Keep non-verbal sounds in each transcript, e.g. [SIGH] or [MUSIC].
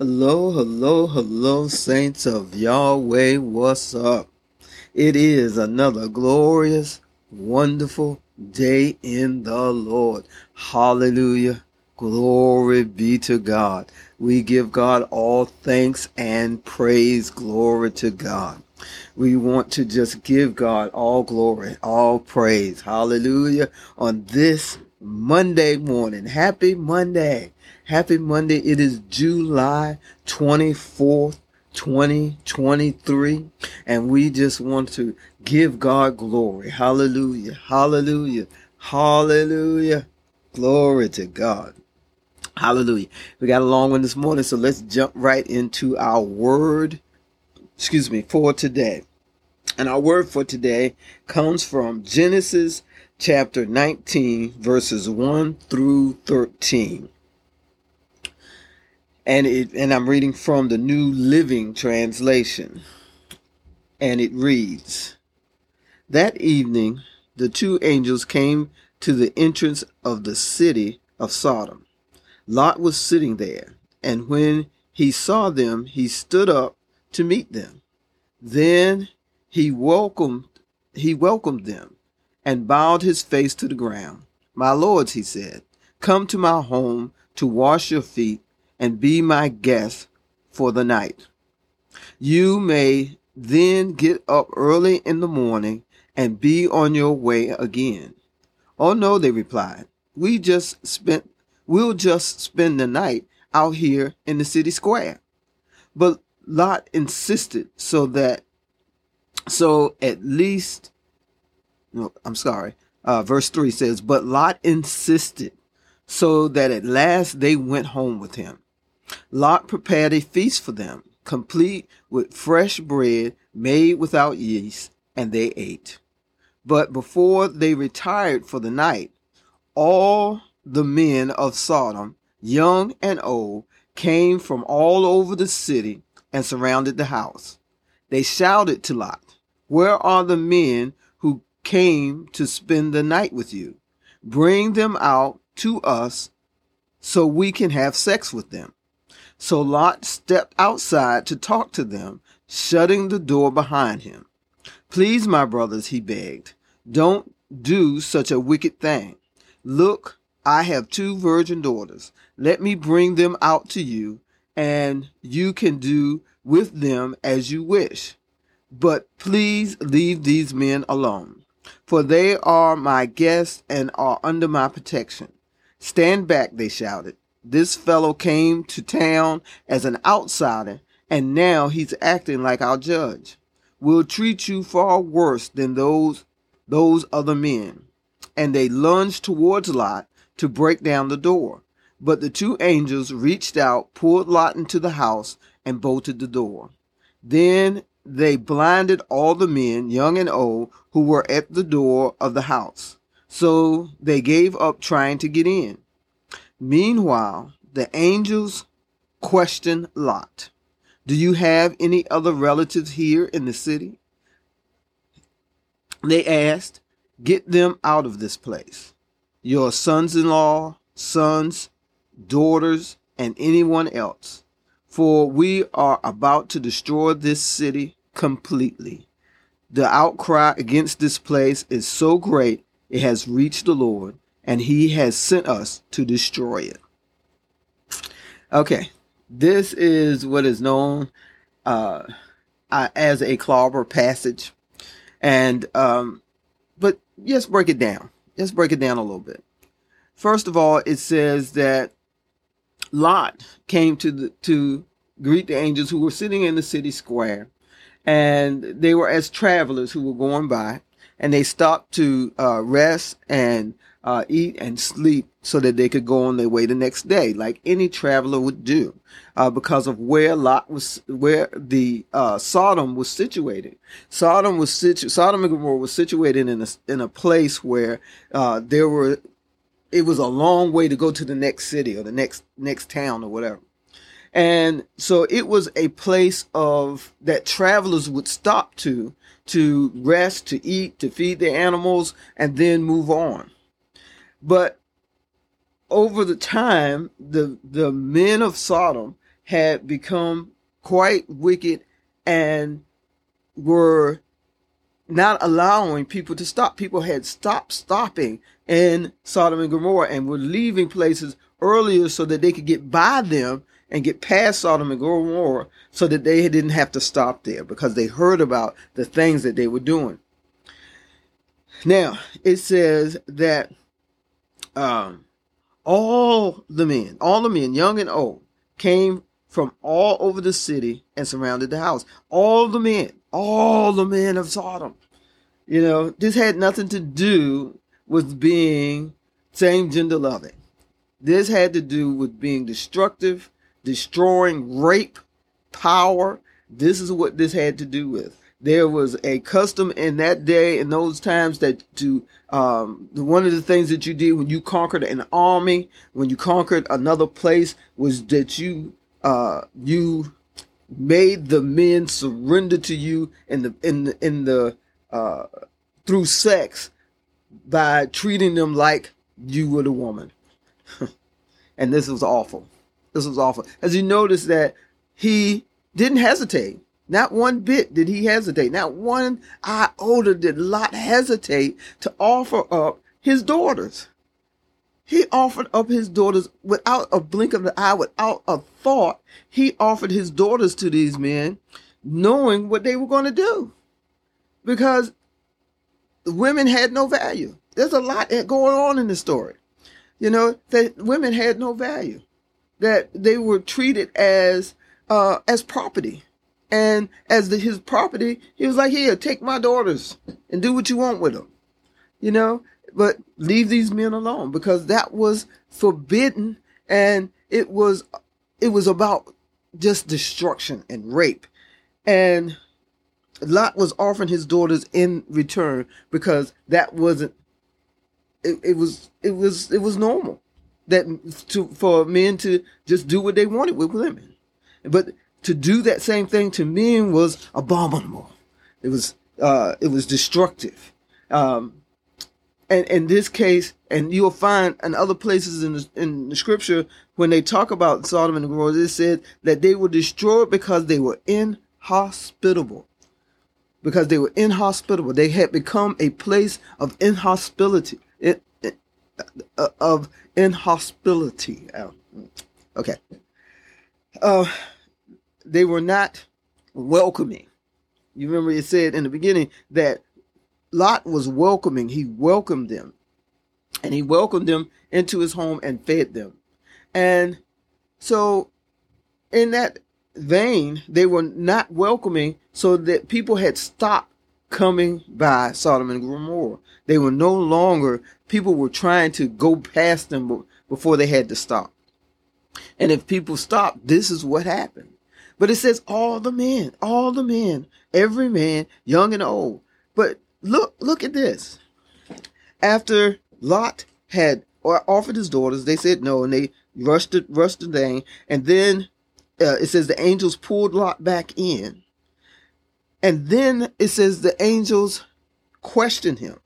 Hello, hello, hello, saints of Yahweh. What's up? It is another glorious, wonderful day in the Lord. Hallelujah. Glory be to God. We give God all thanks and praise. Glory to God. We want to just give God all glory, all praise. Hallelujah. On this Monday morning. Happy Monday. Happy Monday. It is July 24th, 2023. And we just want to give God glory. Hallelujah. Hallelujah. Hallelujah. Glory to God. Hallelujah. We got a long one this morning, so let's jump right into our word, excuse me, for today. And our word for today comes from Genesis chapter 19, verses 1 through 13. And it and I'm reading from the New Living Translation. And it reads That evening the two angels came to the entrance of the city of Sodom. Lot was sitting there, and when he saw them, he stood up to meet them. Then he welcomed he welcomed them and bowed his face to the ground. My lords, he said, come to my home to wash your feet and be my guest for the night. You may then get up early in the morning and be on your way again. Oh no, they replied. We just spent we'll just spend the night out here in the city square. But Lot insisted so that so at least no, I'm sorry. Uh, verse 3 says, But Lot insisted, so that at last they went home with him. Lot prepared a feast for them, complete with fresh bread made without yeast, and they ate. But before they retired for the night, all the men of Sodom, young and old, came from all over the city and surrounded the house. They shouted to Lot, Where are the men came to spend the night with you. Bring them out to us so we can have sex with them. So Lot stepped outside to talk to them, shutting the door behind him. Please, my brothers, he begged, don't do such a wicked thing. Look, I have two virgin daughters. Let me bring them out to you, and you can do with them as you wish. But please leave these men alone for they are my guests and are under my protection. Stand back, they shouted. This fellow came to town as an outsider, and now he's acting like our judge. We'll treat you far worse than those those other men. And they lunged towards Lot to break down the door. But the two angels reached out, pulled Lot into the house, and bolted the door. Then they blinded all the men, young and old, who were at the door of the house. So they gave up trying to get in. Meanwhile, the angels questioned Lot Do you have any other relatives here in the city? They asked, Get them out of this place. Your sons in law, sons, daughters, and anyone else. For we are about to destroy this city completely. The outcry against this place is so great, it has reached the Lord, and He has sent us to destroy it. Okay, this is what is known uh, uh, as a clobber passage. And, um, but let's break it down. Let's break it down a little bit. First of all, it says that Lot came to the, to greet the angels who were sitting in the city square and they were as travelers who were going by, and they stopped to uh, rest and uh, eat and sleep so that they could go on their way the next day, like any traveler would do, uh, because of where Lot was, where the uh, Sodom was situated. Sodom was situ- Sodom and Gomorrah was situated in a in a place where uh, there were, it was a long way to go to the next city or the next next town or whatever. And so it was a place of that travelers would stop to to rest, to eat, to feed their animals, and then move on. But over the time, the the men of Sodom had become quite wicked and were not allowing people to stop. People had stopped stopping in Sodom and Gomorrah and were leaving places earlier so that they could get by them and get past Sodom and Gomorrah so that they didn't have to stop there because they heard about the things that they were doing. Now, it says that um, all the men, all the men, young and old, came from all over the city and surrounded the house. All the men, all the men of Sodom. You know, this had nothing to do with being same gender loving. This had to do with being destructive, destroying, rape, power. This is what this had to do with. There was a custom in that day, in those times, that to um, one of the things that you did when you conquered an army, when you conquered another place, was that you uh, you made the men surrender to you in the in the, in the uh, through sex by treating them like you were the woman. [LAUGHS] and this was awful. This was awful. As you notice that he didn't hesitate. Not one bit did he hesitate. Not one iota did Lot hesitate to offer up his daughters. He offered up his daughters without a blink of the eye, without a thought. He offered his daughters to these men, knowing what they were going to do. Because women had no value. There's a lot going on in the story. You know, that women had no value. That they were treated as uh, as property. And as the, his property, he was like, here, take my daughters and do what you want with them. You know, but leave these men alone because that was forbidden and it was it was about just destruction and rape and lot was offering his daughters in return because that wasn't it, it was it was it was normal that to for men to just do what they wanted with women but to do that same thing to men was abominable it was uh it was destructive um and in this case, and you'll find in other places in the, in the scripture when they talk about Sodom and Gomorrah, it said that they were destroyed because they were inhospitable. Because they were inhospitable, they had become a place of inhospitality. It, it, of inhospitality. Uh, okay. Uh, they were not welcoming. You remember it said in the beginning that Lot was welcoming. He welcomed them. And he welcomed them into his home and fed them. And so, in that vein, they were not welcoming, so that people had stopped coming by Sodom and Gomorrah. They were no longer, people were trying to go past them before they had to stop. And if people stopped, this is what happened. But it says all the men, all the men, every man, young and old. But look look at this. After Lot had offered his daughters, they said no, and they rushed it, rushed the thing, and then uh, it says the angels pulled Lot back in, and then it says the angels questioned him.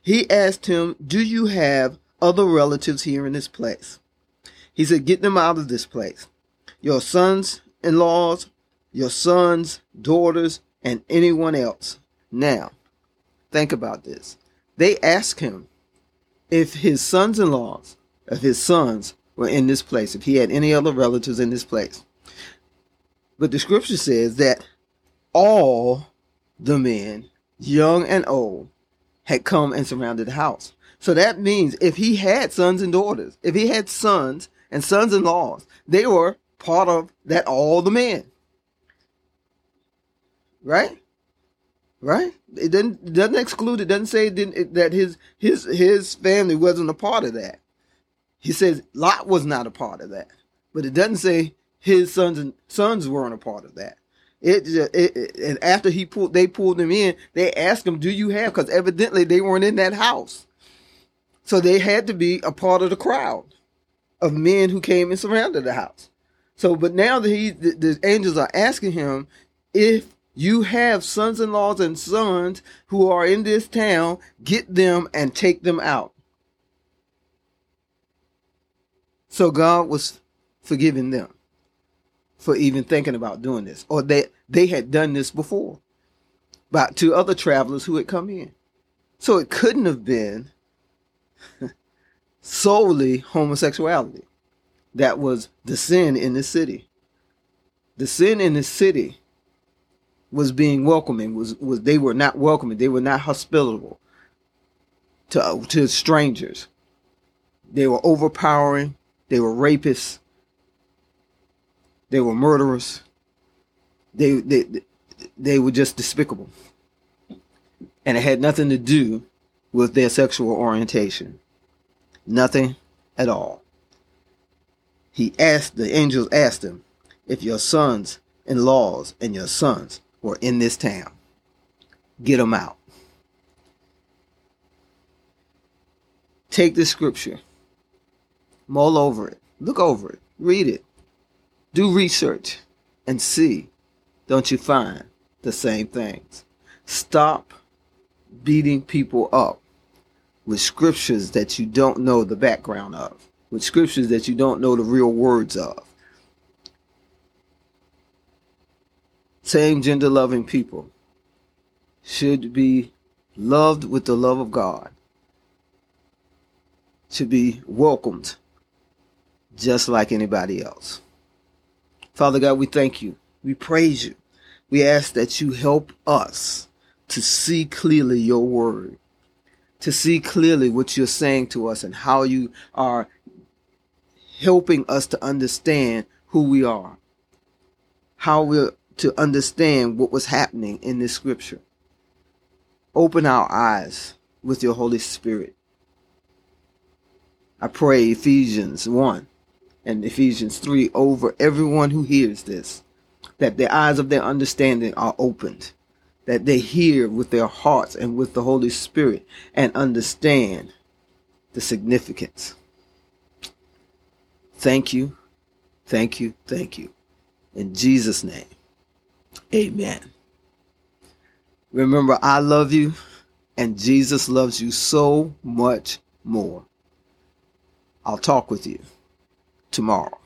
He asked him, "Do you have other relatives here in this place?" He said, "Get them out of this place. Your sons-in-laws, your sons, daughters, and anyone else." Now, Think about this. They asked him if his sons in laws, if his sons were in this place, if he had any other relatives in this place. But the scripture says that all the men, young and old, had come and surrounded the house. So that means if he had sons and daughters, if he had sons and sons in laws, they were part of that all the men. Right? right? It doesn't doesn't exclude it. Doesn't say it that his his his family wasn't a part of that. He says Lot was not a part of that, but it doesn't say his sons and sons weren't a part of that. It, it, it and after he pulled, they pulled him in. They asked him, "Do you have?" Because evidently they weren't in that house, so they had to be a part of the crowd of men who came and surrounded the house. So, but now that he, the, the angels are asking him if you have sons in laws and sons who are in this town. Get them and take them out. So God was forgiving them for even thinking about doing this, or they they had done this before, but to other travelers who had come in. So it couldn't have been [LAUGHS] solely homosexuality that was the sin in the city. The sin in the city was being welcoming was was they were not welcoming they were not hospitable to to strangers they were overpowering they were rapists they were murderers. They they they were just despicable. And it had nothing to do with their sexual orientation. Nothing at all. He asked the angels asked him if your sons and laws and your sons were in this town. Get them out. Take this scripture, mull over it, look over it, read it, do research, and see, don't you find the same things? Stop beating people up with scriptures that you don't know the background of, with scriptures that you don't know the real words of. same gender loving people should be loved with the love of God, should be welcomed just like anybody else. Father God, we thank you. We praise you. We ask that you help us to see clearly your word, to see clearly what you're saying to us and how you are helping us to understand who we are, how we're to understand what was happening in this scripture. Open our eyes with your Holy Spirit. I pray Ephesians 1 and Ephesians 3 over everyone who hears this, that the eyes of their understanding are opened, that they hear with their hearts and with the Holy Spirit and understand the significance. Thank you, thank you, thank you. In Jesus' name. Amen. Remember, I love you and Jesus loves you so much more. I'll talk with you tomorrow.